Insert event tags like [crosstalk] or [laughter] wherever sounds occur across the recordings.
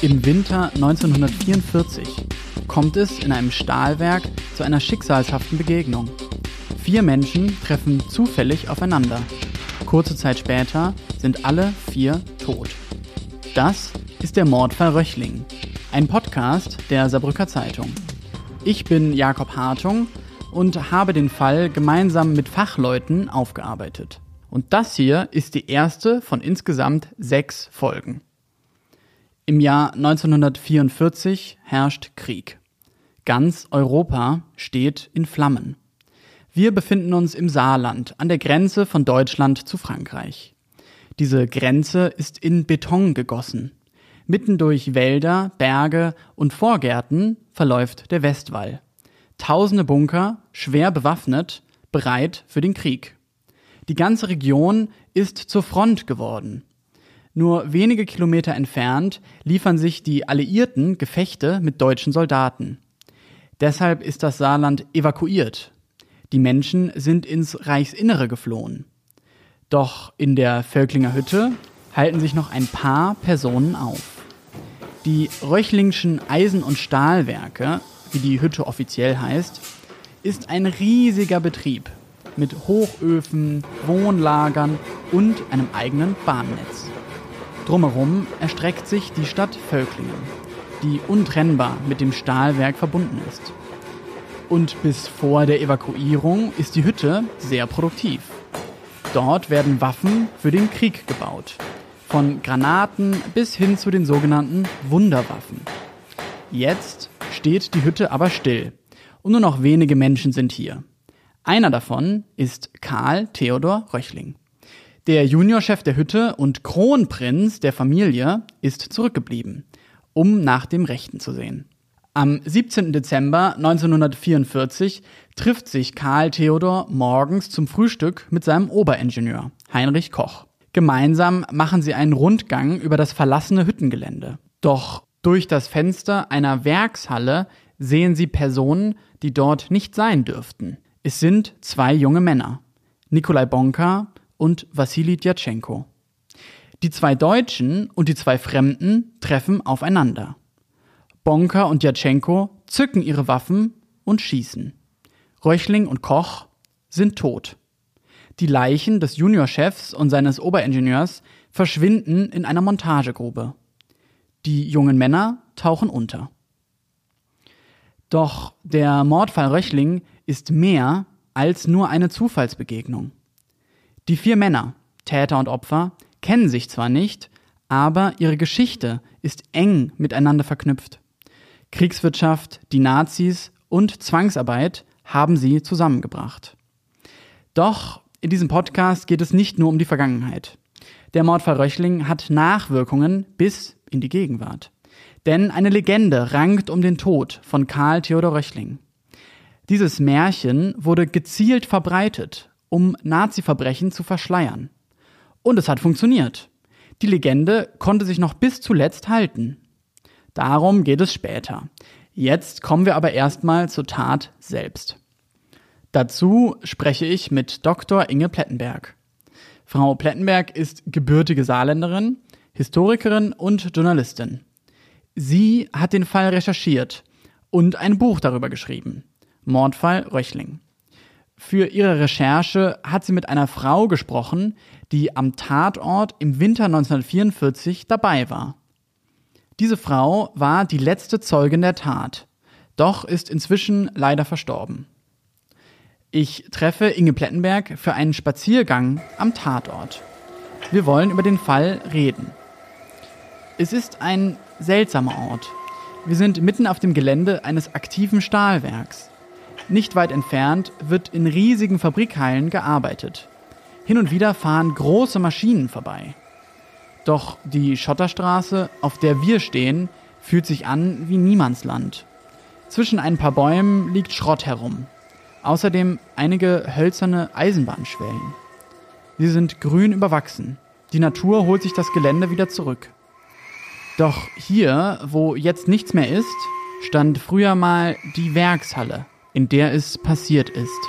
Im Winter 1944 kommt es in einem Stahlwerk zu einer schicksalshaften Begegnung. Vier Menschen treffen zufällig aufeinander. Kurze Zeit später sind alle vier tot. Das ist der Mordfall Röchling, ein Podcast der Saarbrücker Zeitung. Ich bin Jakob Hartung und habe den Fall gemeinsam mit Fachleuten aufgearbeitet. Und das hier ist die erste von insgesamt sechs Folgen. Im Jahr 1944 herrscht Krieg. Ganz Europa steht in Flammen. Wir befinden uns im Saarland, an der Grenze von Deutschland zu Frankreich. Diese Grenze ist in Beton gegossen. Mitten durch Wälder, Berge und Vorgärten verläuft der Westwall. Tausende Bunker, schwer bewaffnet, bereit für den Krieg. Die ganze Region ist zur Front geworden. Nur wenige Kilometer entfernt liefern sich die Alliierten Gefechte mit deutschen Soldaten. Deshalb ist das Saarland evakuiert. Die Menschen sind ins Reichsinnere geflohen. Doch in der Völklinger Hütte halten sich noch ein paar Personen auf. Die Röchlingschen Eisen- und Stahlwerke, wie die Hütte offiziell heißt, ist ein riesiger Betrieb mit Hochöfen, Wohnlagern und einem eigenen Bahnnetz. Drumherum erstreckt sich die Stadt Völklingen, die untrennbar mit dem Stahlwerk verbunden ist. Und bis vor der Evakuierung ist die Hütte sehr produktiv. Dort werden Waffen für den Krieg gebaut. Von Granaten bis hin zu den sogenannten Wunderwaffen. Jetzt steht die Hütte aber still und nur noch wenige Menschen sind hier. Einer davon ist Karl Theodor Röchling. Der Juniorchef der Hütte und Kronprinz der Familie ist zurückgeblieben, um nach dem Rechten zu sehen. Am 17. Dezember 1944 trifft sich Karl Theodor morgens zum Frühstück mit seinem Oberingenieur, Heinrich Koch. Gemeinsam machen sie einen Rundgang über das verlassene Hüttengelände. Doch durch das Fenster einer Werkshalle sehen sie Personen, die dort nicht sein dürften. Es sind zwei junge Männer, Nikolai Bonka und Wassili Djatschenko. Die zwei Deutschen und die zwei Fremden treffen aufeinander. Bonka und Djatschenko zücken ihre Waffen und schießen. Röchling und Koch sind tot. Die Leichen des Juniorchefs und seines Oberingenieurs verschwinden in einer Montagegrube. Die jungen Männer tauchen unter. Doch der Mordfall Röchling ist mehr als nur eine Zufallsbegegnung. Die vier Männer, Täter und Opfer, kennen sich zwar nicht, aber ihre Geschichte ist eng miteinander verknüpft. Kriegswirtschaft, die Nazis und Zwangsarbeit haben sie zusammengebracht. Doch in diesem Podcast geht es nicht nur um die Vergangenheit. Der Mordfall Röchling hat Nachwirkungen bis in die Gegenwart. Denn eine Legende rankt um den Tod von Karl Theodor Röchling. Dieses Märchen wurde gezielt verbreitet um Nazi-Verbrechen zu verschleiern. Und es hat funktioniert. Die Legende konnte sich noch bis zuletzt halten. Darum geht es später. Jetzt kommen wir aber erstmal zur Tat selbst. Dazu spreche ich mit Dr. Inge Plettenberg. Frau Plettenberg ist gebürtige Saarländerin, Historikerin und Journalistin. Sie hat den Fall recherchiert und ein Buch darüber geschrieben. Mordfall Röchling. Für ihre Recherche hat sie mit einer Frau gesprochen, die am Tatort im Winter 1944 dabei war. Diese Frau war die letzte Zeugin der Tat, doch ist inzwischen leider verstorben. Ich treffe Inge Plettenberg für einen Spaziergang am Tatort. Wir wollen über den Fall reden. Es ist ein seltsamer Ort. Wir sind mitten auf dem Gelände eines aktiven Stahlwerks. Nicht weit entfernt wird in riesigen Fabrikhallen gearbeitet. Hin und wieder fahren große Maschinen vorbei. Doch die Schotterstraße, auf der wir stehen, fühlt sich an wie Niemandsland. Zwischen ein paar Bäumen liegt Schrott herum. Außerdem einige hölzerne Eisenbahnschwellen. Sie sind grün überwachsen. Die Natur holt sich das Gelände wieder zurück. Doch hier, wo jetzt nichts mehr ist, stand früher mal die Werkshalle in der es passiert ist.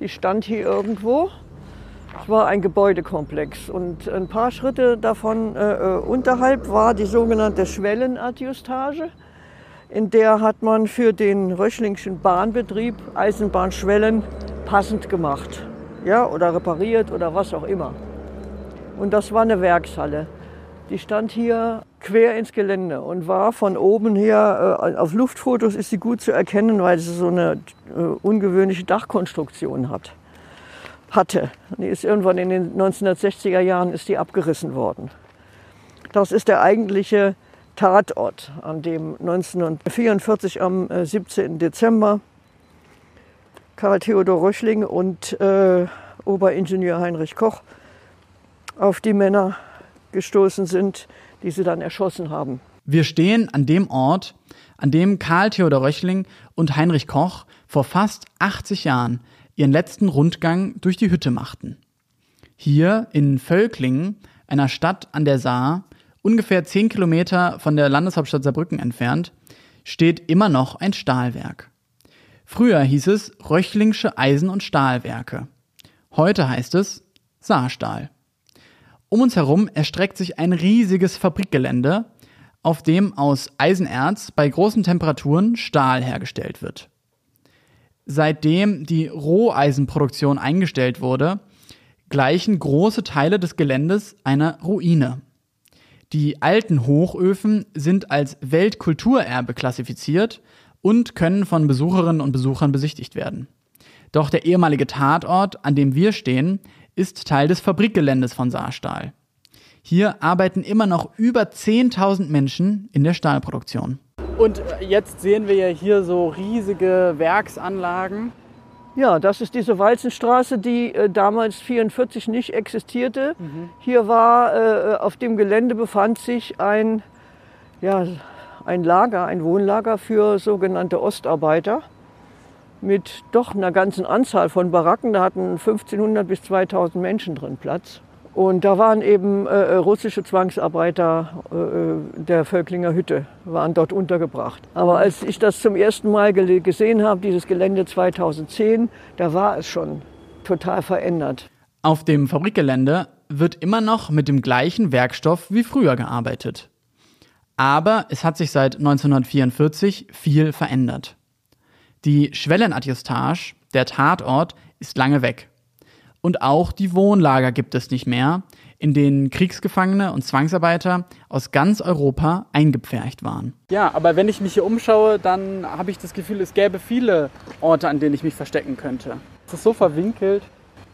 Ich stand hier irgendwo Es war ein Gebäudekomplex und ein paar Schritte davon äh, äh unterhalb war die sogenannte Schwellenadjustage. In der hat man für den Röchlingschen Bahnbetrieb Eisenbahnschwellen passend gemacht. Ja, oder repariert oder was auch immer. Und das war eine Werkshalle. Die stand hier quer ins Gelände und war von oben her, äh, auf Luftfotos ist sie gut zu erkennen, weil sie so eine äh, ungewöhnliche Dachkonstruktion hat, hatte. Die ist irgendwann in den 1960er Jahren ist die abgerissen worden. Das ist der eigentliche Tatort, an dem 1944 am 17. Äh, Dezember Karl Theodor Röchling und äh, Oberingenieur Heinrich Koch auf die Männer gestoßen sind, die sie dann erschossen haben. Wir stehen an dem Ort, an dem Karl Theodor Röchling und Heinrich Koch vor fast 80 Jahren ihren letzten Rundgang durch die Hütte machten. Hier in Völklingen, einer Stadt an der Saar, ungefähr 10 Kilometer von der Landeshauptstadt Saarbrücken entfernt, steht immer noch ein Stahlwerk. Früher hieß es Röchlingsche Eisen- und Stahlwerke. Heute heißt es Saarstahl. Um uns herum erstreckt sich ein riesiges Fabrikgelände, auf dem aus Eisenerz bei großen Temperaturen Stahl hergestellt wird. Seitdem die Roheisenproduktion eingestellt wurde, gleichen große Teile des Geländes einer Ruine. Die alten Hochöfen sind als Weltkulturerbe klassifiziert und können von Besucherinnen und Besuchern besichtigt werden. Doch der ehemalige Tatort, an dem wir stehen, ist Teil des Fabrikgeländes von Saarstahl. Hier arbeiten immer noch über 10.000 Menschen in der Stahlproduktion. Und jetzt sehen wir ja hier so riesige Werksanlagen. Ja, das ist diese Walzenstraße, die äh, damals 44 nicht existierte. Mhm. Hier war, äh, auf dem Gelände befand sich ein, ja, ein Lager, ein Wohnlager für sogenannte Ostarbeiter mit doch einer ganzen Anzahl von Baracken. Da hatten 1500 bis 2000 Menschen drin Platz. Und da waren eben äh, äh russische Zwangsarbeiter äh, äh, der Völklinger Hütte, waren dort untergebracht. Aber als ich das zum ersten Mal gesehen habe, dieses Gelände 2010, da war es schon total verändert. Auf dem Fabrikgelände wird immer noch mit dem gleichen Werkstoff wie früher gearbeitet. Aber es hat sich seit 1944 viel verändert. Die Schwellenadjustage, der Tatort, ist lange weg. Und auch die Wohnlager gibt es nicht mehr, in denen Kriegsgefangene und Zwangsarbeiter aus ganz Europa eingepfercht waren. Ja, aber wenn ich mich hier umschaue, dann habe ich das Gefühl, es gäbe viele Orte, an denen ich mich verstecken könnte. Es ist so verwinkelt.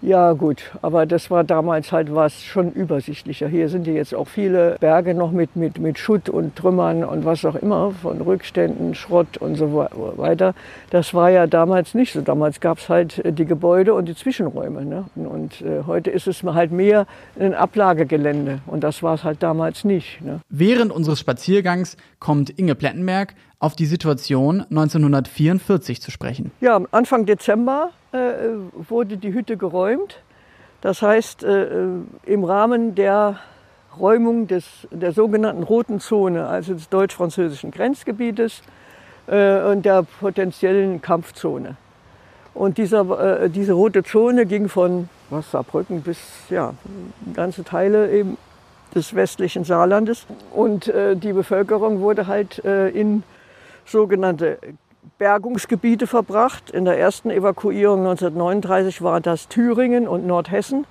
Ja gut, aber das war damals halt was schon übersichtlicher. Hier sind ja jetzt auch viele Berge noch mit, mit, mit Schutt und Trümmern und was auch immer, von Rückständen, Schrott und so weiter. Das war ja damals nicht so. Damals gab es halt äh, die Gebäude und die Zwischenräume. Ne? Und äh, heute ist es halt mehr ein Ablagegelände und das war es halt damals nicht. Ne? Während unseres Spaziergangs kommt Inge Plettenberg auf die Situation 1944 zu sprechen. Ja, Anfang Dezember wurde die Hütte geräumt. Das heißt, äh, im Rahmen der Räumung des, der sogenannten Roten Zone, also des deutsch-französischen Grenzgebietes äh, und der potenziellen Kampfzone. Und dieser, äh, diese rote Zone ging von was, Saarbrücken bis ja, ganze Teile eben des westlichen Saarlandes. Und äh, die Bevölkerung wurde halt äh, in sogenannte Bergungsgebiete verbracht. In der ersten Evakuierung 1939 war das Thüringen und Nordhessen.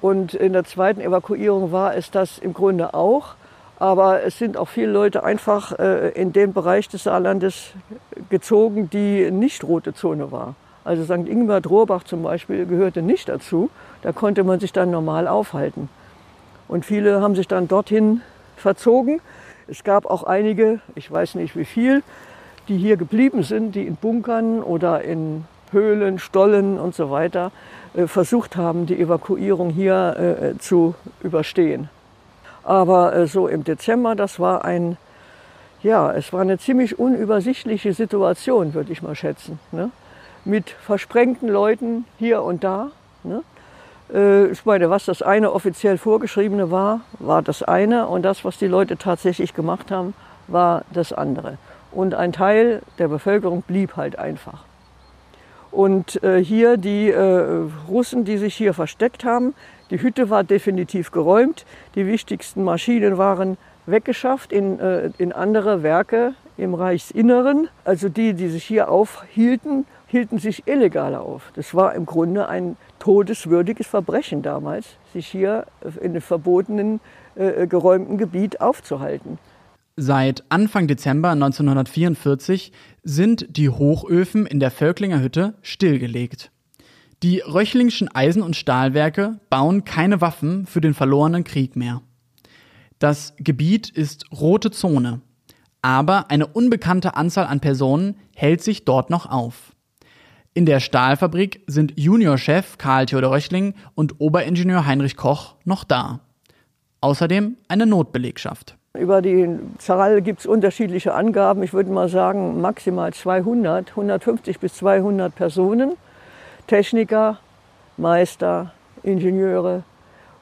Und in der zweiten Evakuierung war es das im Grunde auch. Aber es sind auch viele Leute einfach äh, in den Bereich des Saarlandes gezogen, die nicht rote Zone war. Also St. Ingbert Rohrbach zum Beispiel gehörte nicht dazu. Da konnte man sich dann normal aufhalten. Und viele haben sich dann dorthin verzogen. Es gab auch einige, ich weiß nicht wie viel, die hier geblieben sind, die in Bunkern oder in Höhlen, Stollen und so weiter äh, versucht haben, die Evakuierung hier äh, zu überstehen. Aber äh, so im Dezember, das war ein, ja, es war eine ziemlich unübersichtliche Situation, würde ich mal schätzen. Ne? Mit versprengten Leuten hier und da. Ne? Ich meine, was das eine offiziell vorgeschriebene war, war das eine und das, was die Leute tatsächlich gemacht haben, war das andere und ein Teil der Bevölkerung blieb halt einfach. Und äh, hier die äh, Russen, die sich hier versteckt haben, die Hütte war definitiv geräumt. Die wichtigsten Maschinen waren weggeschafft in, äh, in andere Werke im Reichsinneren. Also die, die sich hier aufhielten, hielten sich illegal auf. Das war im Grunde ein todeswürdiges Verbrechen damals, sich hier in dem verbotenen, äh, geräumten Gebiet aufzuhalten. Seit Anfang Dezember 1944 sind die Hochöfen in der Völklinger Hütte stillgelegt. Die Röchlingschen Eisen- und Stahlwerke bauen keine Waffen für den verlorenen Krieg mehr. Das Gebiet ist rote Zone, aber eine unbekannte Anzahl an Personen hält sich dort noch auf. In der Stahlfabrik sind Juniorchef Karl Theodor Röchling und Oberingenieur Heinrich Koch noch da. Außerdem eine Notbelegschaft. Über die Zahl gibt es unterschiedliche Angaben. Ich würde mal sagen maximal 200, 150 bis 200 Personen. Techniker, Meister, Ingenieure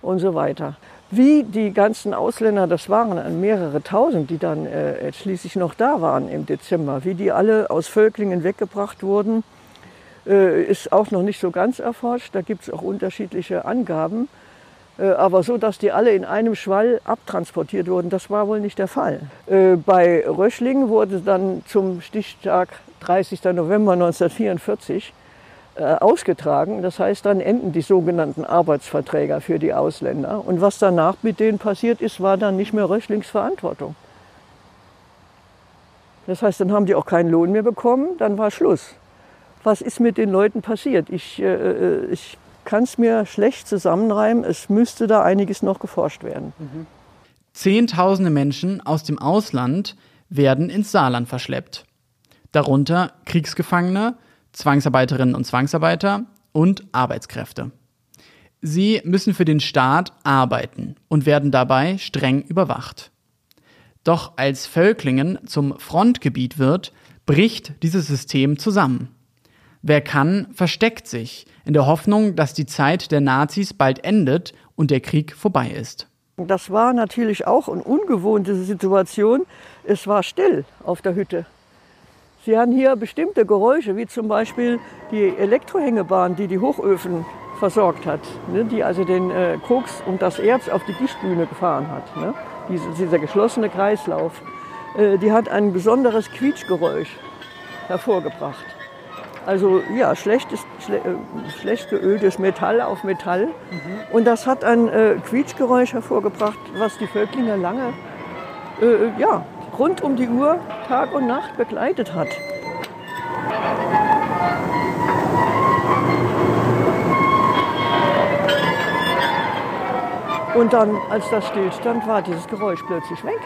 und so weiter. Wie die ganzen Ausländer, das waren mehrere tausend, die dann äh, schließlich noch da waren im Dezember, wie die alle aus Völklingen weggebracht wurden, äh, ist auch noch nicht so ganz erforscht. Da gibt es auch unterschiedliche Angaben. Äh, aber so, dass die alle in einem Schwall abtransportiert wurden, das war wohl nicht der Fall. Äh, bei Röschling wurde dann zum Stichtag 30. November 1944 äh, ausgetragen. Das heißt, dann enden die sogenannten Arbeitsverträge für die Ausländer. Und was danach mit denen passiert ist, war dann nicht mehr Röschlings Verantwortung. Das heißt, dann haben die auch keinen Lohn mehr bekommen, dann war Schluss. Was ist mit den Leuten passiert? Ich, ich kann es mir schlecht zusammenreimen. Es müsste da einiges noch geforscht werden. Zehntausende Menschen aus dem Ausland werden ins Saarland verschleppt. Darunter Kriegsgefangene, Zwangsarbeiterinnen und Zwangsarbeiter und Arbeitskräfte. Sie müssen für den Staat arbeiten und werden dabei streng überwacht. Doch als Völklingen zum Frontgebiet wird, bricht dieses System zusammen. Wer kann, versteckt sich, in der Hoffnung, dass die Zeit der Nazis bald endet und der Krieg vorbei ist. Das war natürlich auch eine ungewohnte Situation. Es war still auf der Hütte. Sie haben hier bestimmte Geräusche, wie zum Beispiel die Elektrohängebahn, die die Hochöfen versorgt hat, ne, die also den äh, Koks und das Erz auf die Dichtbühne gefahren hat. Ne, diese, dieser geschlossene Kreislauf, äh, die hat ein besonderes Quietschgeräusch hervorgebracht. Also ja, schlechtes, schle, äh, schlecht geöltes Metall auf Metall. Mhm. Und das hat ein äh, Quietschgeräusch hervorgebracht, was die Völklinger lange äh, ja, rund um die Uhr, Tag und Nacht begleitet hat. Und dann, als das stillstand, war dieses Geräusch plötzlich weg.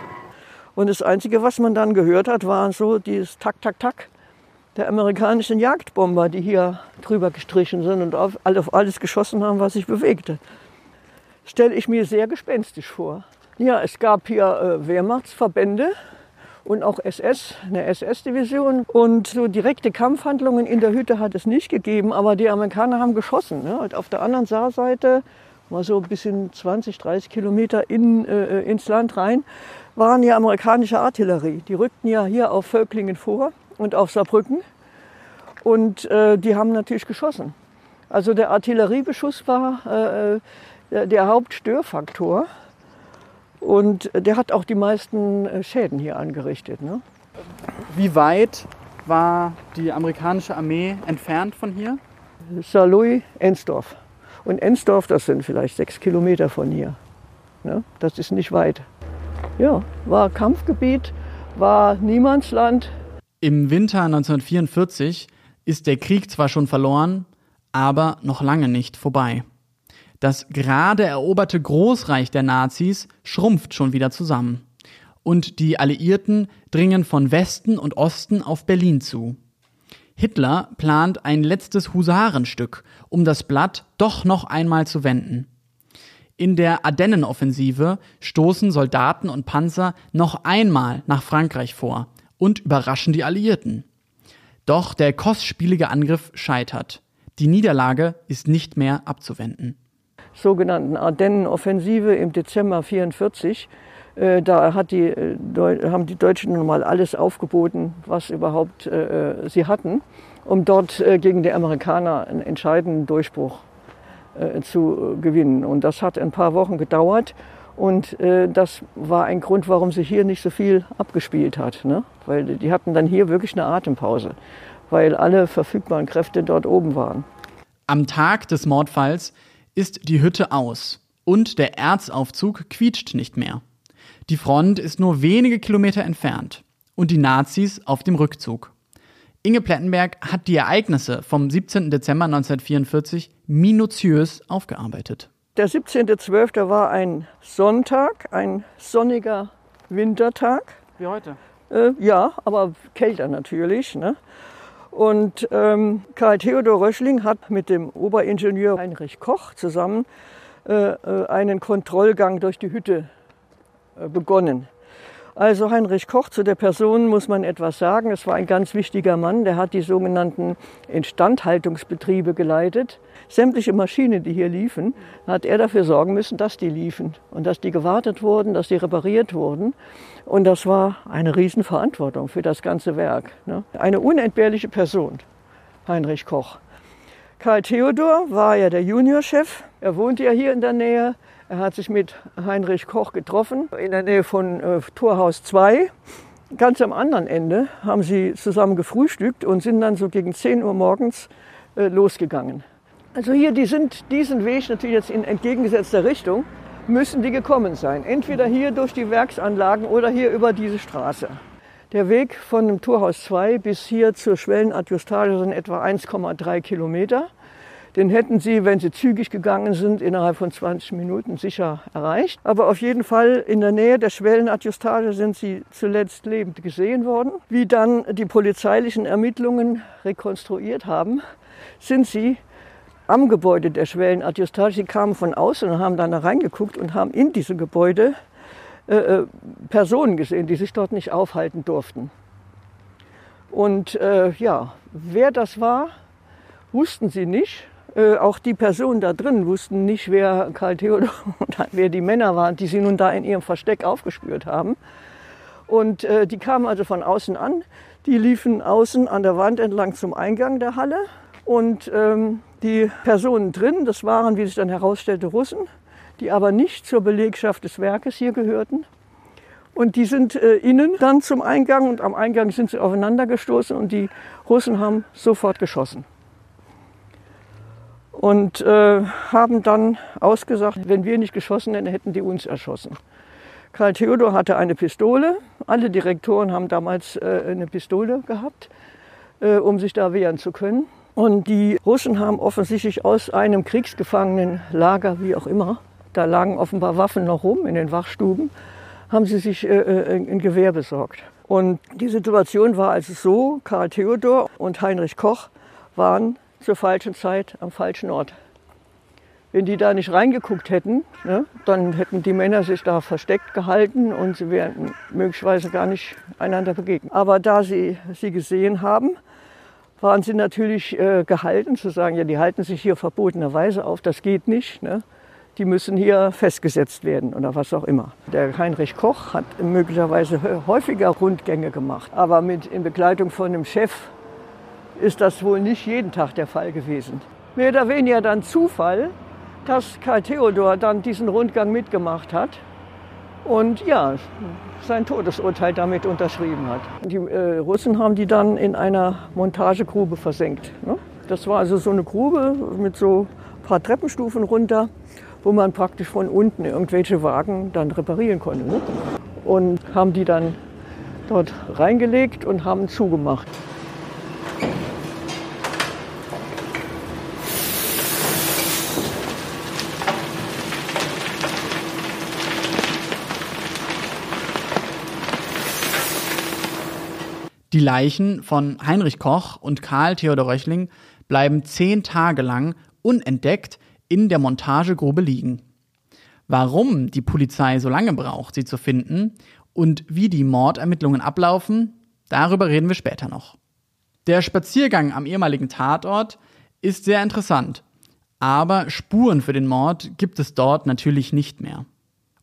Und das Einzige, was man dann gehört hat, war so dieses Tak, Tak, Tak der amerikanischen Jagdbomber, die hier drüber gestrichen sind und auf, alles geschossen haben, was sich bewegte. Stelle ich mir sehr gespenstisch vor. Ja, es gab hier äh, Wehrmachtsverbände und auch SS, eine SS-Division. Und so direkte Kampfhandlungen in der Hütte hat es nicht gegeben, aber die Amerikaner haben geschossen. Ne? Und auf der anderen Saarseite, mal so ein bisschen 20, 30 Kilometer in, äh, ins Land rein, waren ja amerikanische Artillerie. Die rückten ja hier auf Völklingen vor und auf Saarbrücken. Und äh, die haben natürlich geschossen. Also der Artilleriebeschuss war äh, der, der, Hauptstörfaktor. Und der hat auch die meisten äh, Schäden hier angerichtet. Ne? Wie weit war die amerikanische Armee entfernt von hier? Saarlouis, Ensdorf. Und Ensdorf, das sind vielleicht sechs Kilometer von hier. Ne? Das ist nicht weit. Ja, war Kampfgebiet, war Niemandsland, im Winter 1944 ist der Krieg zwar schon verloren, aber noch lange nicht vorbei. Das gerade eroberte Großreich der Nazis schrumpft schon wieder zusammen. Und die Alliierten dringen von Westen und Osten auf Berlin zu. Hitler plant ein letztes Husarenstück, um das Blatt doch noch einmal zu wenden. In der Ardennenoffensive stoßen Soldaten und Panzer noch einmal nach Frankreich vor und überraschen die Alliierten. Doch der kostspielige Angriff scheitert. Die Niederlage ist nicht mehr abzuwenden. Sogenannten Ardennenoffensive im Dezember 1944. Äh, da hat die, äh, haben die Deutschen nun mal alles aufgeboten, was überhaupt äh, sie hatten. um dort äh, gegen die Amerikaner einen entscheidenden Durchbruch äh, zu gewinnen. Und das hat ein paar Wochen gedauert. Und äh, das war ein Grund, warum sich hier nicht so viel abgespielt hat. Ne? Weil die hatten dann hier wirklich eine Atempause, weil alle verfügbaren Kräfte dort oben waren. Am Tag des Mordfalls ist die Hütte aus und der Erzaufzug quietscht nicht mehr. Die Front ist nur wenige Kilometer entfernt und die Nazis auf dem Rückzug. Inge Plettenberg hat die Ereignisse vom 17. Dezember 1944 minutiös aufgearbeitet. Der 17.12. war ein Sonntag, ein sonniger Wintertag. Wie heute? Äh, ja, aber kälter natürlich. Ne? Und ähm, Karl Theodor Röschling hat mit dem Oberingenieur Heinrich Koch zusammen äh, äh einen Kontrollgang durch die Hütte äh, begonnen. Also Heinrich Koch, zu der Person muss man etwas sagen. Es war ein ganz wichtiger Mann, der hat die sogenannten Instandhaltungsbetriebe geleitet. Sämtliche Maschinen, die hier liefen, hat er dafür sorgen müssen, dass die liefen und dass die gewartet wurden, dass die repariert wurden. Und das war eine Riesenverantwortung für das ganze Werk. Ne? Eine unentbehrliche Person, Heinrich Koch. Karl Theodor war ja der Juniorchef. Er wohnte ja hier in der Nähe. Er hat sich mit Heinrich Koch getroffen in der Nähe von äh, Torhaus 2. Ganz am anderen Ende haben sie zusammen gefrühstückt und sind dann so gegen 10 Uhr morgens äh, losgegangen. Also hier, die sind diesen Weg natürlich jetzt in entgegengesetzter Richtung, müssen die gekommen sein. Entweder hier durch die Werksanlagen oder hier über diese Straße. Der Weg von dem Torhaus 2 bis hier zur Schwellenadjustage sind etwa 1,3 Kilometer. Den hätten Sie, wenn Sie zügig gegangen sind, innerhalb von 20 Minuten sicher erreicht. Aber auf jeden Fall in der Nähe der Schwellenadjustage sind Sie zuletzt lebend gesehen worden. Wie dann die polizeilichen Ermittlungen rekonstruiert haben, sind Sie am Gebäude der Schwellenadjustage. Sie kamen von außen und haben dann da reingeguckt und haben in diesem Gebäude äh, äh, Personen gesehen, die sich dort nicht aufhalten durften. Und äh, ja, wer das war, wussten sie nicht. Äh, auch die Personen da drin wussten nicht, wer Karl Theodor [laughs] und wer die Männer waren, die sie nun da in ihrem Versteck aufgespürt haben. Und äh, die kamen also von außen an. Die liefen außen an der Wand entlang zum Eingang der Halle. Und ähm, die Personen drin, das waren, wie sich dann herausstellte, Russen, die aber nicht zur Belegschaft des Werkes hier gehörten. Und die sind äh, innen dann zum Eingang und am Eingang sind sie aufeinander gestoßen und die Russen haben sofort geschossen und äh, haben dann ausgesagt, wenn wir nicht geschossen hätten, hätten die uns erschossen. Karl Theodor hatte eine Pistole. Alle Direktoren haben damals äh, eine Pistole gehabt, äh, um sich da wehren zu können. Und die Russen haben offensichtlich aus einem Kriegsgefangenenlager, wie auch immer, da lagen offenbar Waffen noch rum in den Wachstuben, haben sie sich äh, äh ein Gewehr besorgt. Und die Situation war also so, Karl Theodor und Heinrich Koch waren zur falschen Zeit am falschen Ort. Wenn die da nicht reingeguckt hätten, ne, dann hätten die Männer sich da versteckt gehalten und sie wären möglicherweise gar nicht einander begegnet. Aber da sie sie gesehen haben, waren sie natürlich äh, gehalten zu sagen, ja, die halten sich hier verbotenerweise auf, das geht nicht. Ne? Die müssen hier festgesetzt werden oder was auch immer. Der Heinrich Koch hat möglicherweise häufiger Rundgänge gemacht, aber mit in Begleitung von dem Chef ist das wohl nicht jeden Tag der Fall gewesen. Mehr oder weniger dann Zufall, dass Karl Theodor dann diesen Rundgang mitgemacht hat und ja, sein Todesurteil damit unterschrieben hat. Die äh, Russen haben die dann in einer Montagegrube versenkt. Ne? Das war also so eine Grube mit so ein paar Treppenstufen runter, wo man praktisch von unten irgendwelche Wagen dann reparieren konnte. Ne? Und haben die dann dort reingelegt und haben zugemacht. Leichen von Heinrich Koch und Karl Theodor Röchling bleiben zehn Tage lang unentdeckt in der Montagegrube liegen. Warum die Polizei so lange braucht, sie zu finden und wie die Mordermittlungen ablaufen, darüber reden wir später noch. Der Spaziergang am ehemaligen Tatort ist sehr interessant, aber Spuren für den Mord gibt es dort natürlich nicht mehr.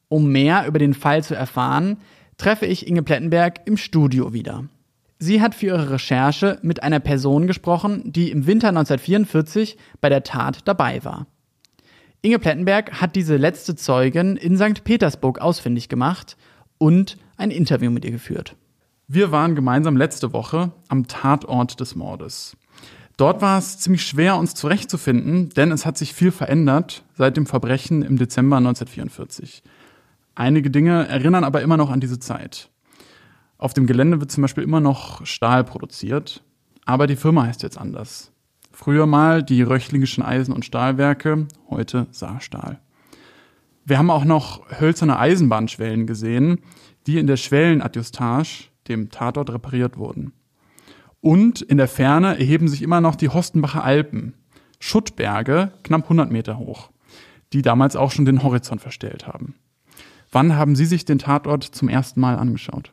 Um mehr über den Fall zu erfahren, treffe ich Inge Plettenberg im Studio wieder. Sie hat für ihre Recherche mit einer Person gesprochen, die im Winter 1944 bei der Tat dabei war. Inge Plettenberg hat diese letzte Zeugin in St. Petersburg ausfindig gemacht und ein Interview mit ihr geführt. Wir waren gemeinsam letzte Woche am Tatort des Mordes. Dort war es ziemlich schwer, uns zurechtzufinden, denn es hat sich viel verändert seit dem Verbrechen im Dezember 1944. Einige Dinge erinnern aber immer noch an diese Zeit. Auf dem Gelände wird zum Beispiel immer noch Stahl produziert, aber die Firma heißt jetzt anders. Früher mal die Röchlingischen Eisen- und Stahlwerke, heute Saarstahl. Wir haben auch noch hölzerne Eisenbahnschwellen gesehen, die in der Schwellenadjustage, dem Tatort, repariert wurden. Und in der Ferne erheben sich immer noch die Hostenbacher Alpen, Schuttberge, knapp 100 Meter hoch, die damals auch schon den Horizont verstellt haben. Wann haben Sie sich den Tatort zum ersten Mal angeschaut?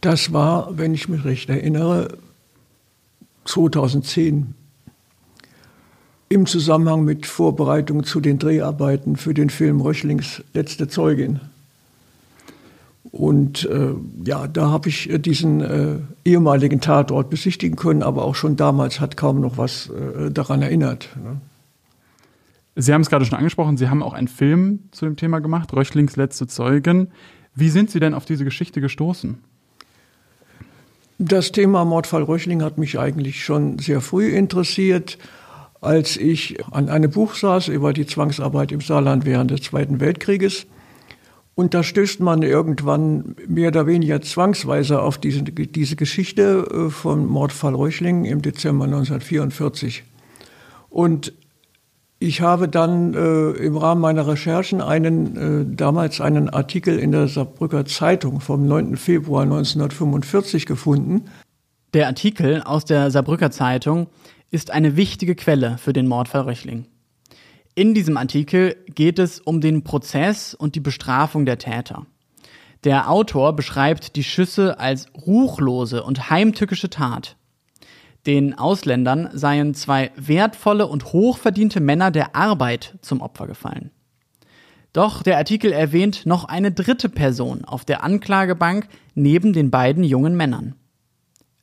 Das war, wenn ich mich recht erinnere, 2010 im Zusammenhang mit Vorbereitungen zu den Dreharbeiten für den Film Röchlings Letzte Zeugin. Und äh, ja, da habe ich äh, diesen äh, ehemaligen Tatort besichtigen können, aber auch schon damals hat kaum noch was äh, daran erinnert. Ne? Sie haben es gerade schon angesprochen, Sie haben auch einen Film zu dem Thema gemacht, Röchlings letzte Zeugin. Wie sind Sie denn auf diese Geschichte gestoßen? Das Thema Mordfall Röchling hat mich eigentlich schon sehr früh interessiert, als ich an einem Buch saß über die Zwangsarbeit im Saarland während des Zweiten Weltkrieges. Und da stößt man irgendwann mehr oder weniger zwangsweise auf diese, diese Geschichte äh, von Mordfall Röchling im Dezember 1944. Und ich habe dann äh, im Rahmen meiner Recherchen einen, äh, damals einen Artikel in der Saarbrücker Zeitung vom 9. Februar 1945 gefunden. Der Artikel aus der Saarbrücker Zeitung ist eine wichtige Quelle für den Mordfall Röchling. In diesem Artikel geht es um den Prozess und die Bestrafung der Täter. Der Autor beschreibt die Schüsse als ruchlose und heimtückische Tat. Den Ausländern seien zwei wertvolle und hochverdiente Männer der Arbeit zum Opfer gefallen. Doch der Artikel erwähnt noch eine dritte Person auf der Anklagebank neben den beiden jungen Männern.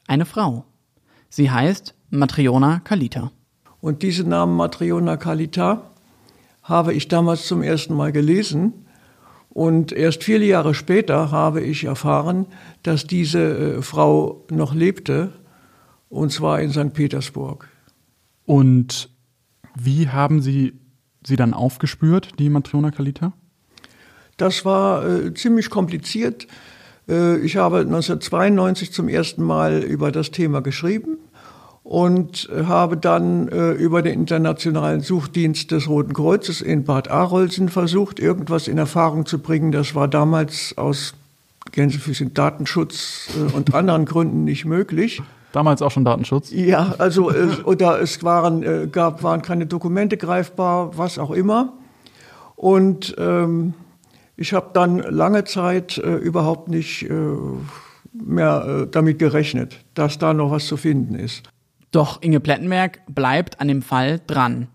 Eine Frau. Sie heißt Matriona Kalita. Und diesen Namen Matriona Kalita habe ich damals zum ersten Mal gelesen. Und erst viele Jahre später habe ich erfahren, dass diese äh, Frau noch lebte und zwar in St. Petersburg. Und wie haben Sie sie dann aufgespürt, die Matriona Kalita? Das war äh, ziemlich kompliziert. Äh, ich habe 1992 zum ersten Mal über das Thema geschrieben und habe dann äh, über den internationalen Suchdienst des Roten Kreuzes in Bad Arolsen versucht, irgendwas in Erfahrung zu bringen. Das war damals aus Gänsefüßchen Datenschutz äh, und [laughs] anderen Gründen nicht möglich. Damals auch schon Datenschutz? Ja, also äh, oder es waren, äh, gab, waren keine Dokumente greifbar, was auch immer. Und ähm, ich habe dann lange Zeit äh, überhaupt nicht äh, mehr äh, damit gerechnet, dass da noch was zu finden ist. Doch Inge Plettenberg bleibt an dem Fall dran.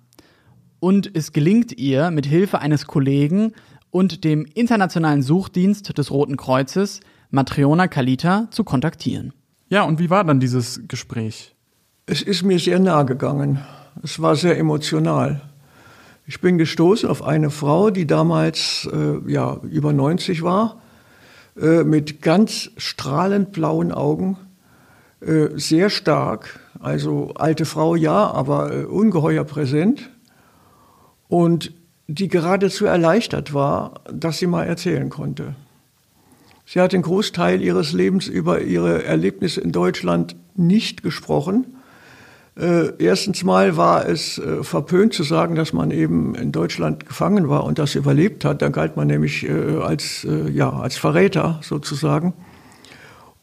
Und es gelingt ihr, mit Hilfe eines Kollegen und dem internationalen Suchdienst des Roten Kreuzes Matriona Kalita zu kontaktieren. Ja, und wie war dann dieses Gespräch? Es ist mir sehr nahe gegangen. Es war sehr emotional. Ich bin gestoßen auf eine Frau, die damals äh, ja, über 90 war, äh, mit ganz strahlend blauen Augen, äh, sehr stark, also alte Frau ja, aber äh, ungeheuer präsent und die geradezu erleichtert war, dass sie mal erzählen konnte. Sie hat den Großteil ihres Lebens über ihre Erlebnisse in Deutschland nicht gesprochen. Äh, erstens mal war es äh, verpönt zu sagen, dass man eben in Deutschland gefangen war und das überlebt hat. Da galt man nämlich äh, als, äh, ja, als Verräter sozusagen.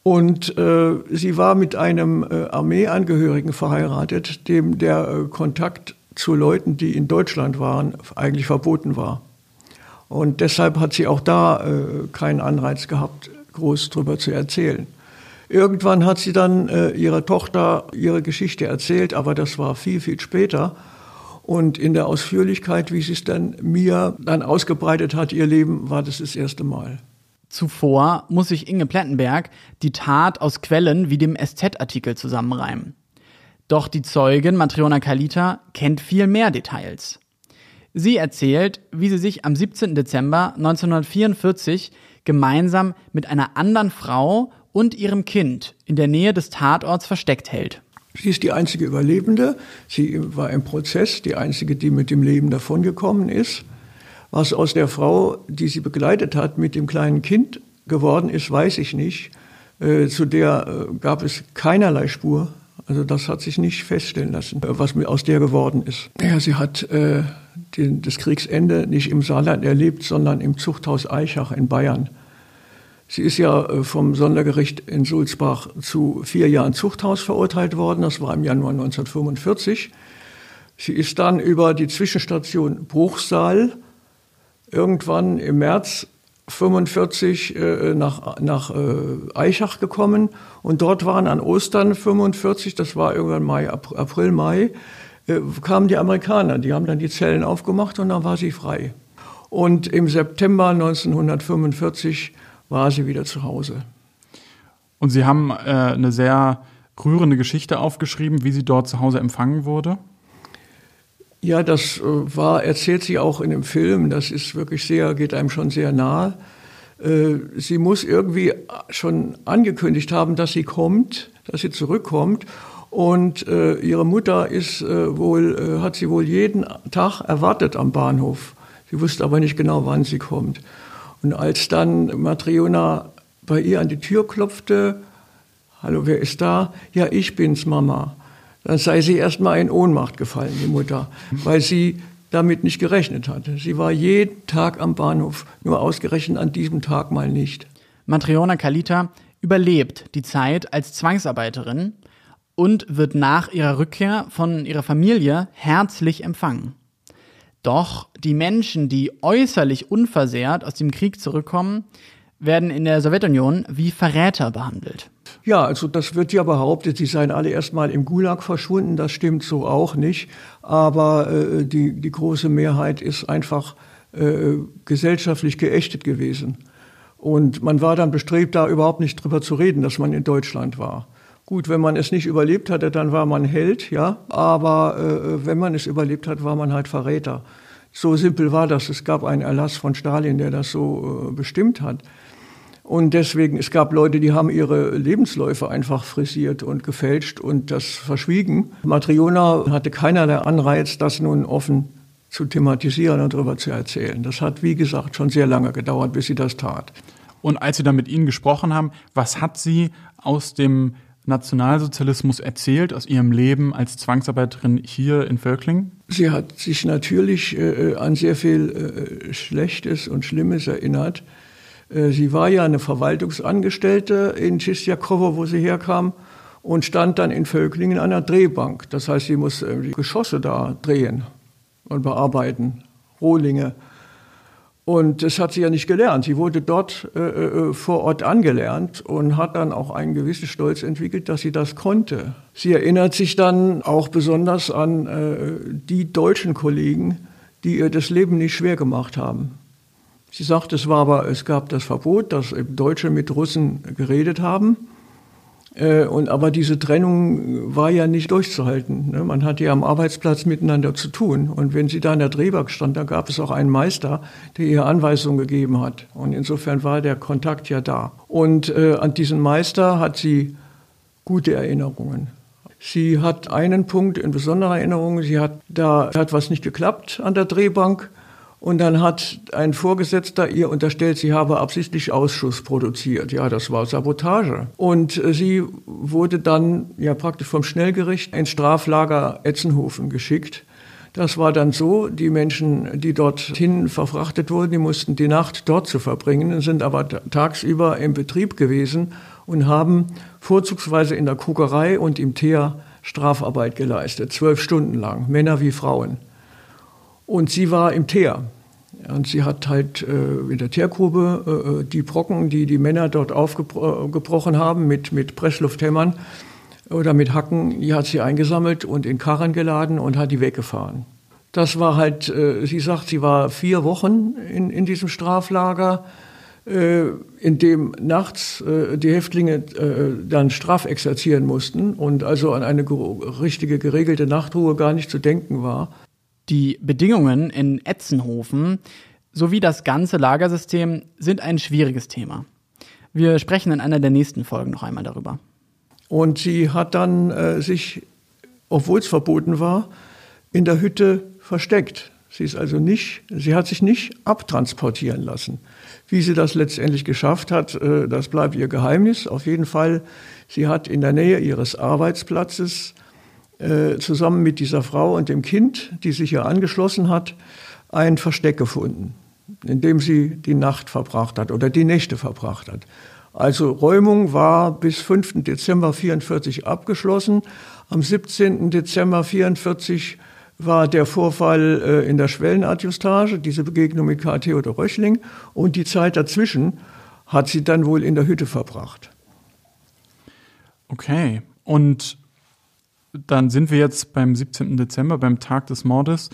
Und äh, sie war mit einem äh, Armeeangehörigen verheiratet, dem der Kontakt zu Leuten, die in Deutschland waren, eigentlich verboten war. Und deshalb hat sie auch da äh, keinen Anreiz gehabt, groß drüber zu erzählen. Irgendwann hat sie dann äh, ihrer Tochter ihre Geschichte erzählt, aber das war viel, viel später. Und in der Ausführlichkeit, wie sie es dann mir dann ausgebreitet hat, ihr Leben, war das das erste Mal. Zuvor muss sich Inge Plettenberg die Tat aus Quellen wie dem SZ-Artikel zusammenreimen. Doch die Zeugin Matriona Kalita kennt viel mehr Details. Sie erzählt, wie sie sich am 17. Dezember 1944 gemeinsam mit einer anderen Frau und ihrem Kind in der Nähe des Tatorts versteckt hält. Sie ist die einzige Überlebende. Sie war im Prozess die einzige, die mit dem Leben davongekommen ist. Was aus der Frau, die sie begleitet hat, mit dem kleinen Kind geworden ist, weiß ich nicht. Äh, zu der äh, gab es keinerlei Spur. Also das hat sich nicht feststellen lassen, äh, was aus der geworden ist. Ja, sie hat äh, den, das Kriegsende nicht im Saarland erlebt, sondern im Zuchthaus Eichach in Bayern. Sie ist ja äh, vom Sondergericht in Sulzbach zu vier Jahren Zuchthaus verurteilt worden. Das war im Januar 1945. Sie ist dann über die Zwischenstation Bruchsal irgendwann im März 45 äh, nach, nach äh, Eichach gekommen und dort waren an Ostern 45, das war irgendwann Mai, April, Mai, äh, kamen die Amerikaner, die haben dann die Zellen aufgemacht und dann war sie frei. Und im September 1945 war sie wieder zu Hause. Und Sie haben äh, eine sehr rührende Geschichte aufgeschrieben, wie sie dort zu Hause empfangen wurde? Ja, das äh, war, erzählt sie auch in dem Film. Das ist wirklich sehr, geht einem schon sehr nahe. Äh, sie muss irgendwie schon angekündigt haben, dass sie kommt, dass sie zurückkommt. Und äh, ihre Mutter ist äh, wohl, äh, hat sie wohl jeden Tag erwartet am Bahnhof. Sie wusste aber nicht genau, wann sie kommt. Und als dann Matriona bei ihr an die Tür klopfte, hallo, wer ist da? Ja, ich bin's, Mama. Dann sei sie erst mal in Ohnmacht gefallen, die Mutter, weil sie damit nicht gerechnet hatte. Sie war jeden Tag am Bahnhof, nur ausgerechnet an diesem Tag mal nicht. Matriona Kalita überlebt die Zeit als Zwangsarbeiterin und wird nach ihrer Rückkehr von ihrer Familie herzlich empfangen. Doch die Menschen, die äußerlich unversehrt aus dem Krieg zurückkommen, werden in der Sowjetunion wie Verräter behandelt. Ja, also das wird ja behauptet, sie seien alle erstmal im Gulag verschwunden. Das stimmt so auch nicht. Aber äh, die, die große Mehrheit ist einfach äh, gesellschaftlich geächtet gewesen. Und man war dann bestrebt, da überhaupt nicht drüber zu reden, dass man in Deutschland war. Gut, wenn man es nicht überlebt hatte, dann war man Held, ja. Aber äh, wenn man es überlebt hat, war man halt Verräter. So simpel war das. Es gab einen Erlass von Stalin, der das so äh, bestimmt hat. Und deswegen, es gab Leute, die haben ihre Lebensläufe einfach frisiert und gefälscht und das verschwiegen. Matriona hatte keinerlei Anreiz, das nun offen zu thematisieren und darüber zu erzählen. Das hat, wie gesagt, schon sehr lange gedauert, bis sie das tat. Und als Sie da mit Ihnen gesprochen haben, was hat sie aus dem Nationalsozialismus erzählt, aus ihrem Leben als Zwangsarbeiterin hier in Völkling? Sie hat sich natürlich äh, an sehr viel äh, Schlechtes und Schlimmes erinnert. Äh, sie war ja eine Verwaltungsangestellte in Tschistjakowo, wo sie herkam, und stand dann in Völklingen an einer Drehbank. Das heißt, sie muss die Geschosse da drehen und bearbeiten, Rohlinge. Und das hat sie ja nicht gelernt. Sie wurde dort äh, äh, vor Ort angelernt und hat dann auch einen gewissen Stolz entwickelt, dass sie das konnte. Sie erinnert sich dann auch besonders an äh, die deutschen Kollegen, die ihr das Leben nicht schwer gemacht haben. Sie sagt, es war aber, es gab das Verbot, dass Deutsche mit Russen geredet haben. Äh, und, aber diese Trennung war ja nicht durchzuhalten. Ne? Man hatte ja am Arbeitsplatz miteinander zu tun. Und wenn sie da in der Drehbank stand, dann gab es auch einen Meister, der ihr Anweisungen gegeben hat. Und insofern war der Kontakt ja da. Und äh, an diesen Meister hat sie gute Erinnerungen. Sie hat einen Punkt in besonderer Erinnerung. Sie hat da hat was nicht geklappt an der Drehbank. Und dann hat ein Vorgesetzter ihr unterstellt, sie habe absichtlich Ausschuss produziert. Ja, das war Sabotage. Und äh, sie wurde dann ja praktisch vom Schnellgericht ins Straflager Etzenhofen geschickt. Das war dann so, die Menschen, die dorthin verfrachtet wurden, die mussten die Nacht dort zu verbringen, sind aber tagsüber im Betrieb gewesen und haben vorzugsweise in der Kokerei und im Teer Strafarbeit geleistet, zwölf Stunden lang, Männer wie Frauen. Und sie war im Teer. Und sie hat halt äh, in der Teergrube äh, die Brocken, die die Männer dort aufgebrochen haben, mit, mit Presslufthämmern oder mit Hacken, die hat sie eingesammelt und in Karren geladen und hat die weggefahren. Das war halt, äh, sie sagt, sie war vier Wochen in, in diesem Straflager. äh, in dem nachts äh, die Häftlinge äh, dann strafexerzieren mussten und also an eine richtige geregelte Nachtruhe gar nicht zu denken war. Die Bedingungen in Etzenhofen sowie das ganze Lagersystem sind ein schwieriges Thema. Wir sprechen in einer der nächsten Folgen noch einmal darüber. Und sie hat dann äh, sich, obwohl es verboten war, in der Hütte versteckt. Sie ist also nicht, sie hat sich nicht abtransportieren lassen. Wie sie das letztendlich geschafft hat, äh, das bleibt ihr Geheimnis. Auf jeden Fall, sie hat in der Nähe ihres Arbeitsplatzes äh, zusammen mit dieser Frau und dem Kind, die sich ihr angeschlossen hat, ein Versteck gefunden, in dem sie die Nacht verbracht hat oder die Nächte verbracht hat. Also Räumung war bis 5. Dezember 44 abgeschlossen. Am 17. Dezember 44 war der Vorfall äh, in der Schwellenadjustage, diese Begegnung mit Karl Theodor Röchling. Und die Zeit dazwischen hat sie dann wohl in der Hütte verbracht. Okay. Und dann sind wir jetzt beim 17. Dezember, beim Tag des Mordes.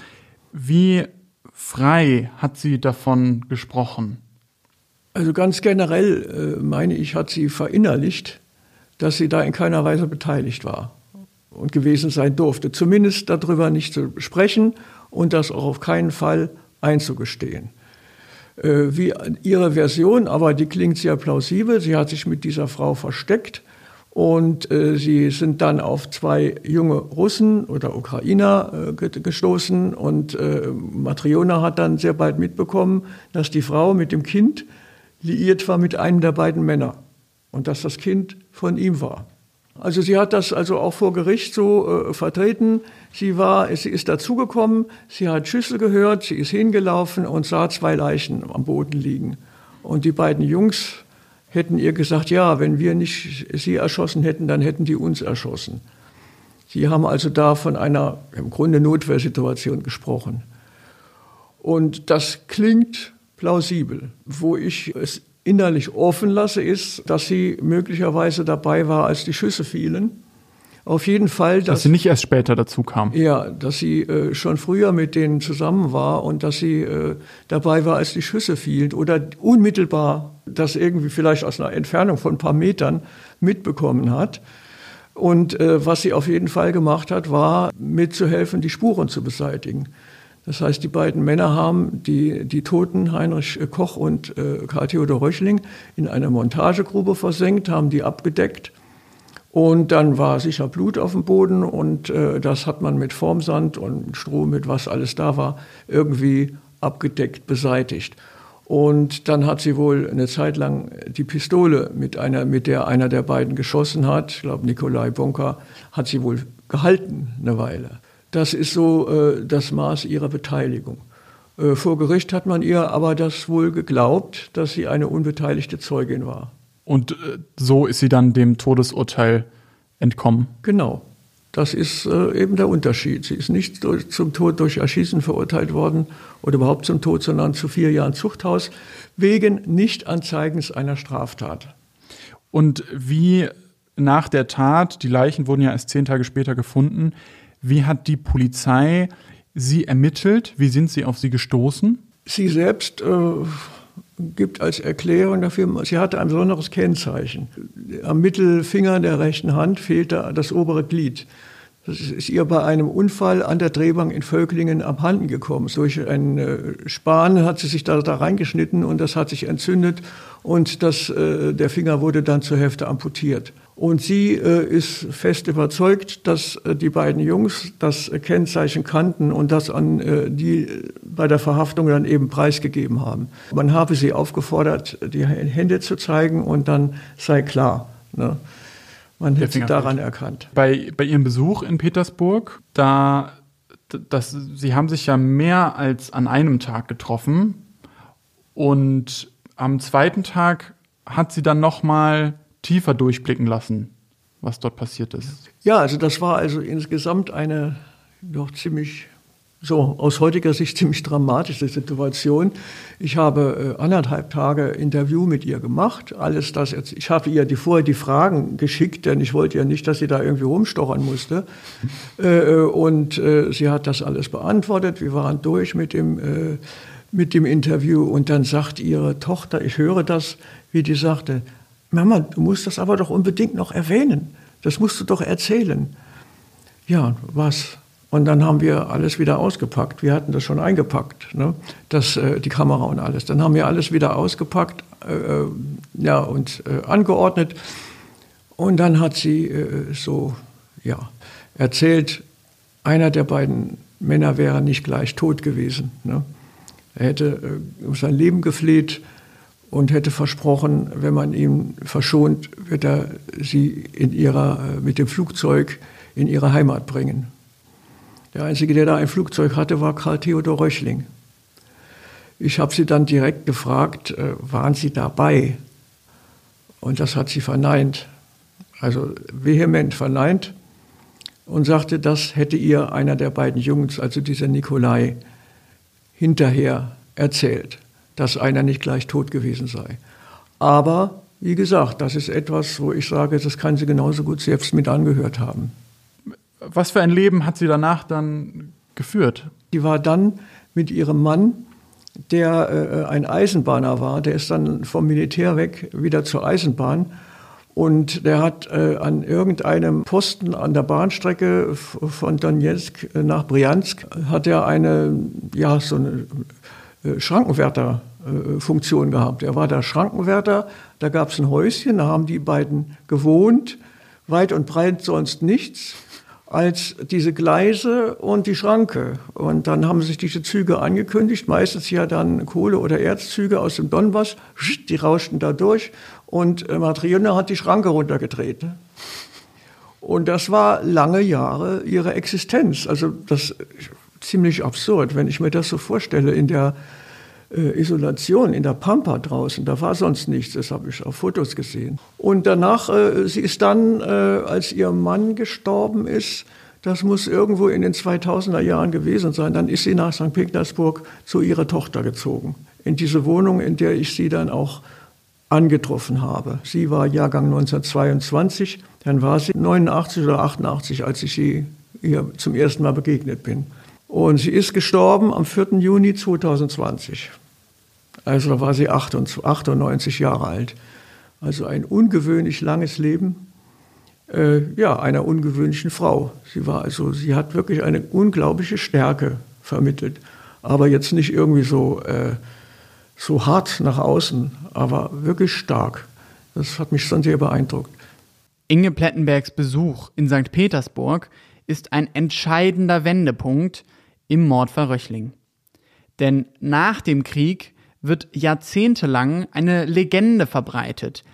Wie frei hat sie davon gesprochen? Also ganz generell, äh, meine ich, hat sie verinnerlicht, dass sie da in keiner Weise beteiligt war und gewesen sein durfte. Zumindest darüber nicht zu sprechen und das auch auf keinen Fall einzugestehen. Äh, wie ihre Version, aber die klingt sehr plausibel. Sie hat sich mit dieser Frau versteckt und äh, sie sind dann auf zwei junge Russen oder Ukrainer äh, gestoßen und äh, Matriona hat dann sehr bald mitbekommen, dass die Frau mit dem Kind liiert war mit einem der beiden Männer und dass das Kind von ihm war. Also sie hat das also auch vor Gericht so äh, vertreten. Sie war, sie ist dazugekommen, sie hat Schüsse gehört, sie ist hingelaufen und sah zwei Leichen am Boden liegen. Und die beiden Jungs hätten ihr gesagt, ja, wenn wir nicht sie erschossen hätten, dann hätten die uns erschossen. Sie haben also da von einer im Grunde Notwehrsituation gesprochen. Und das klingt plausibel. Wo ich es innerlich offen lasse, ist, dass sie möglicherweise dabei war, als die Schüsse fielen. Auf jeden Fall, dass, dass sie nicht erst später dazu kam. Ja, dass sie äh, schon früher mit denen zusammen war und dass sie äh, dabei war, als die Schüsse fielen oder unmittelbar das irgendwie vielleicht aus einer Entfernung von ein paar Metern mitbekommen hat. Und äh, was sie auf jeden Fall gemacht hat, war mitzuhelfen, die Spuren zu beseitigen. Das heißt, die beiden Männer haben die, die Toten Heinrich Koch und äh, Karl Theodor Röchling in einer Montagegrube versenkt, haben die abgedeckt. Und dann war sicher Blut auf dem Boden und äh, das hat man mit Formsand und Stroh, mit was alles da war, irgendwie abgedeckt, beseitigt. Und dann hat sie wohl eine Zeit lang die Pistole, mit, einer, mit der einer der beiden geschossen hat, ich glaube Nikolai Bonka, hat sie wohl gehalten eine Weile. Das ist so äh, das Maß ihrer Beteiligung. Äh, vor Gericht hat man ihr aber das wohl geglaubt, dass sie eine unbeteiligte Zeugin war. Und äh, so ist sie dann dem Todesurteil entkommen. Genau. Das ist äh, eben der Unterschied. Sie ist nicht durch, zum Tod durch Erschießen verurteilt worden oder überhaupt zum Tod, sondern zu vier Jahren Zuchthaus wegen Nichtanzeigens einer Straftat. Und wie nach der Tat, die Leichen wurden ja erst zehn Tage später gefunden, wie hat die Polizei sie ermittelt? Wie sind sie auf sie gestoßen? Sie selbst äh, gibt als Erklärung dafür, sie hatte ein besonderes Kennzeichen. Am Mittelfinger der rechten Hand fehlte das obere Glied. Das ist ihr bei einem Unfall an der Drehbank in Völklingen abhanden gekommen. Durch einen äh, Span hat sie sich da, da reingeschnitten und das hat sich entzündet und das, äh, der Finger wurde dann zur Hälfte amputiert. Und sie äh, ist fest überzeugt, dass äh, die beiden Jungs das Kennzeichen kannten und das an äh, die bei der Verhaftung dann eben preisgegeben haben. Man habe sie aufgefordert, die Hände zu zeigen und dann sei klar. Ne? Man hätte sie daran erkannt. Bei, bei Ihrem Besuch in Petersburg, da das, Sie haben sich ja mehr als an einem Tag getroffen und am zweiten Tag hat sie dann noch mal tiefer durchblicken lassen, was dort passiert ist. Ja, also das war also insgesamt eine doch ziemlich so aus heutiger Sicht [laughs] ziemlich dramatische Situation. Ich habe äh, anderthalb Tage Interview mit ihr gemacht. Alles das jetzt, ich habe ihr die, vorher die Fragen geschickt, denn ich wollte ja nicht, dass sie da irgendwie rumstochern musste. [laughs] Äh, äh und äh, sie hat das alles beantwortet. Wir waren durch mit dem äh, mit dem Interview und dann sagt ihre Tochter, ich höre das, wie die sagte, Mama, du musst das aber doch unbedingt noch erwähnen. Das musst du doch erzählen. Ja, was? Und dann haben wir alles wieder ausgepackt. Wir hatten das schon eingepackt, ne? das, äh, die Kamera und alles. Dann haben wir alles wieder ausgepackt äh, äh ja, und äh, angeordnet. Und dann hat sie äh, so ja, erzählt, einer der beiden Männer wäre nicht gleich tot gewesen. Ne? Er hätte äh, um sein Leben gefleht und hätte versprochen, wenn man ihn verschont, wird er sie in ihrer, äh, mit dem Flugzeug in ihre Heimat bringen. Der Einzige, der da ein Flugzeug hatte, war Karl Theodor Röchling. Ich habe sie dann direkt gefragt, äh, waren Sie dabei? Und das hat sie verneint, also vehement verneint und sagte, das hätte ihr einer der beiden Jungs, also dieser Nikolai, hinterher erzählt, dass einer nicht gleich tot gewesen sei. Aber wie gesagt, das ist etwas, wo ich sage, das kann sie genauso gut selbst mit angehört haben. Was für ein Leben hat sie danach dann geführt? Sie war dann mit ihrem Mann, der äh, ein Eisenbahner war, der ist dann vom Militär weg wieder zur Eisenbahn und der hat äh, an irgendeinem Posten an der Bahnstrecke von Donetsk nach Briansk hat er eine, ja, so eine Schrankenwärterfunktion gehabt. Er war der Schrankenwärter, da gab es ein Häuschen, da haben die beiden gewohnt, weit und breit sonst nichts als diese Gleise und die Schranke. Und dann haben sich diese Züge angekündigt, meistens ja dann Kohle- oder Erzzüge aus dem Donbass, die rauschten da durch und äh, Matriona hat die Schranke runtergedreht. Ne? Und das war lange Jahre ihre Existenz. Also das ziemlich absurd, wenn ich mir das so vorstelle in der äh, Isolation, in der Pampa draußen. Da war sonst nichts, das habe ich auf Fotos gesehen. Und danach, äh, sie ist dann, äh, als ihr Mann gestorben ist, das muss irgendwo in den 2000er Jahren gewesen sein, dann ist sie nach St. Petersburg zu ihrer Tochter gezogen. In diese Wohnung, in der ich sie dann auch angetroffen habe. Sie war Jahrgang 1922, dann war sie 89 oder 88, als ich sie ihr zum ersten Mal begegnet bin. Und sie ist gestorben am 4. Juni 2020. Also da war sie 98 Jahre alt. Also ein ungewöhnlich langes Leben, äh, ja, einer ungewöhnlichen Frau. Sie war also, sie hat wirklich eine unglaubliche Stärke vermittelt, aber jetzt nicht irgendwie so äh, so hart nach außen, aber wirklich stark. Das hat mich schon sehr beeindruckt. Inge Plettenbergs Besuch in St. Petersburg ist ein entscheidender Wendepunkt im Mordfall Röchling. Denn nach dem Krieg wird jahrzehntelang eine Legende verbreitet,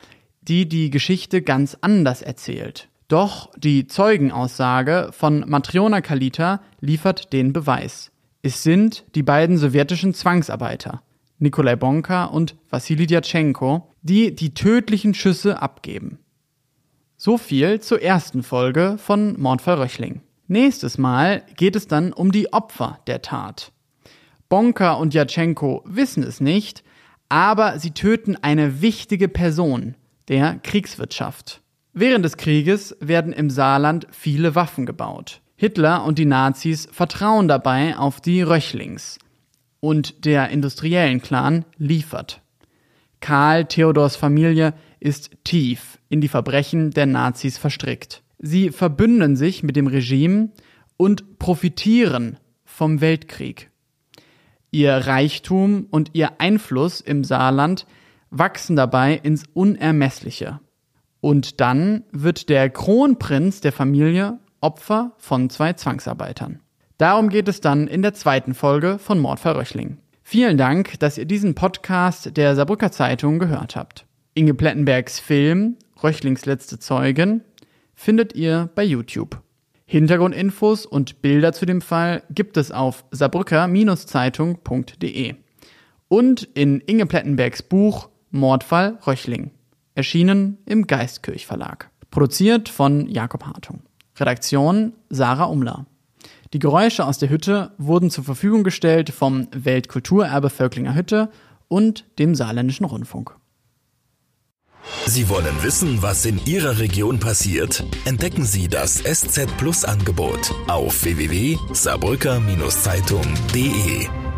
die die Geschichte ganz anders erzählt. Doch die Zeugenaussage von Matriona Kalita liefert den Beweis. Es sind die beiden sowjetischen Zwangsarbeiter, Nikolai Bonka und Wassili Djatschenko, die die tödlichen Schüsse abgeben. So viel zur ersten Folge von Mordfall Röchling. Nächstes Mal geht es dann um die Opfer der Tat. Bonka und Djatschenko wissen es nicht, aber sie töten eine wichtige Person, der Kriegswirtschaft. Während des Krieges werden im Saarland viele Waffen gebaut. Hitler und die Nazis vertrauen dabei auf die Röchlings, und der industriellen Clan liefert. Karl Theodors Familie ist tief in die Verbrechen der Nazis verstrickt. Sie verbünden sich mit dem Regime und profitieren vom Weltkrieg. Ihr Reichtum und ihr Einfluss im Saarland wachsen dabei ins Unermessliche. Und dann wird der Kronprinz der Familie Opfer von zwei Zwangsarbeitern. Darum geht es dann in der zweiten Folge von Mordfall Röchling. Vielen Dank, dass ihr diesen Podcast der Saarbrücker Zeitung gehört habt. Inge Plettenbergs Film Röchlings letzte Zeugin findet ihr bei YouTube. Hintergrundinfos und Bilder zu dem Fall gibt es auf saarbrücker-zeitung.de und in Inge Plettenbergs Buch Mordfall Röchling, erschienen im Geistkirch Verlag. Produziert von Jakob Hartung. Redaktion Sarah Umler. Die Geräusche aus der Hütte wurden zur Verfügung gestellt vom Weltkulturerbe Völklinger Hütte und dem Saarländischen Rundfunk. Sie wollen wissen, was in Ihrer Region passiert? Entdecken Sie das SZ Plus Angebot auf www.saarbrücker-zeitung.de.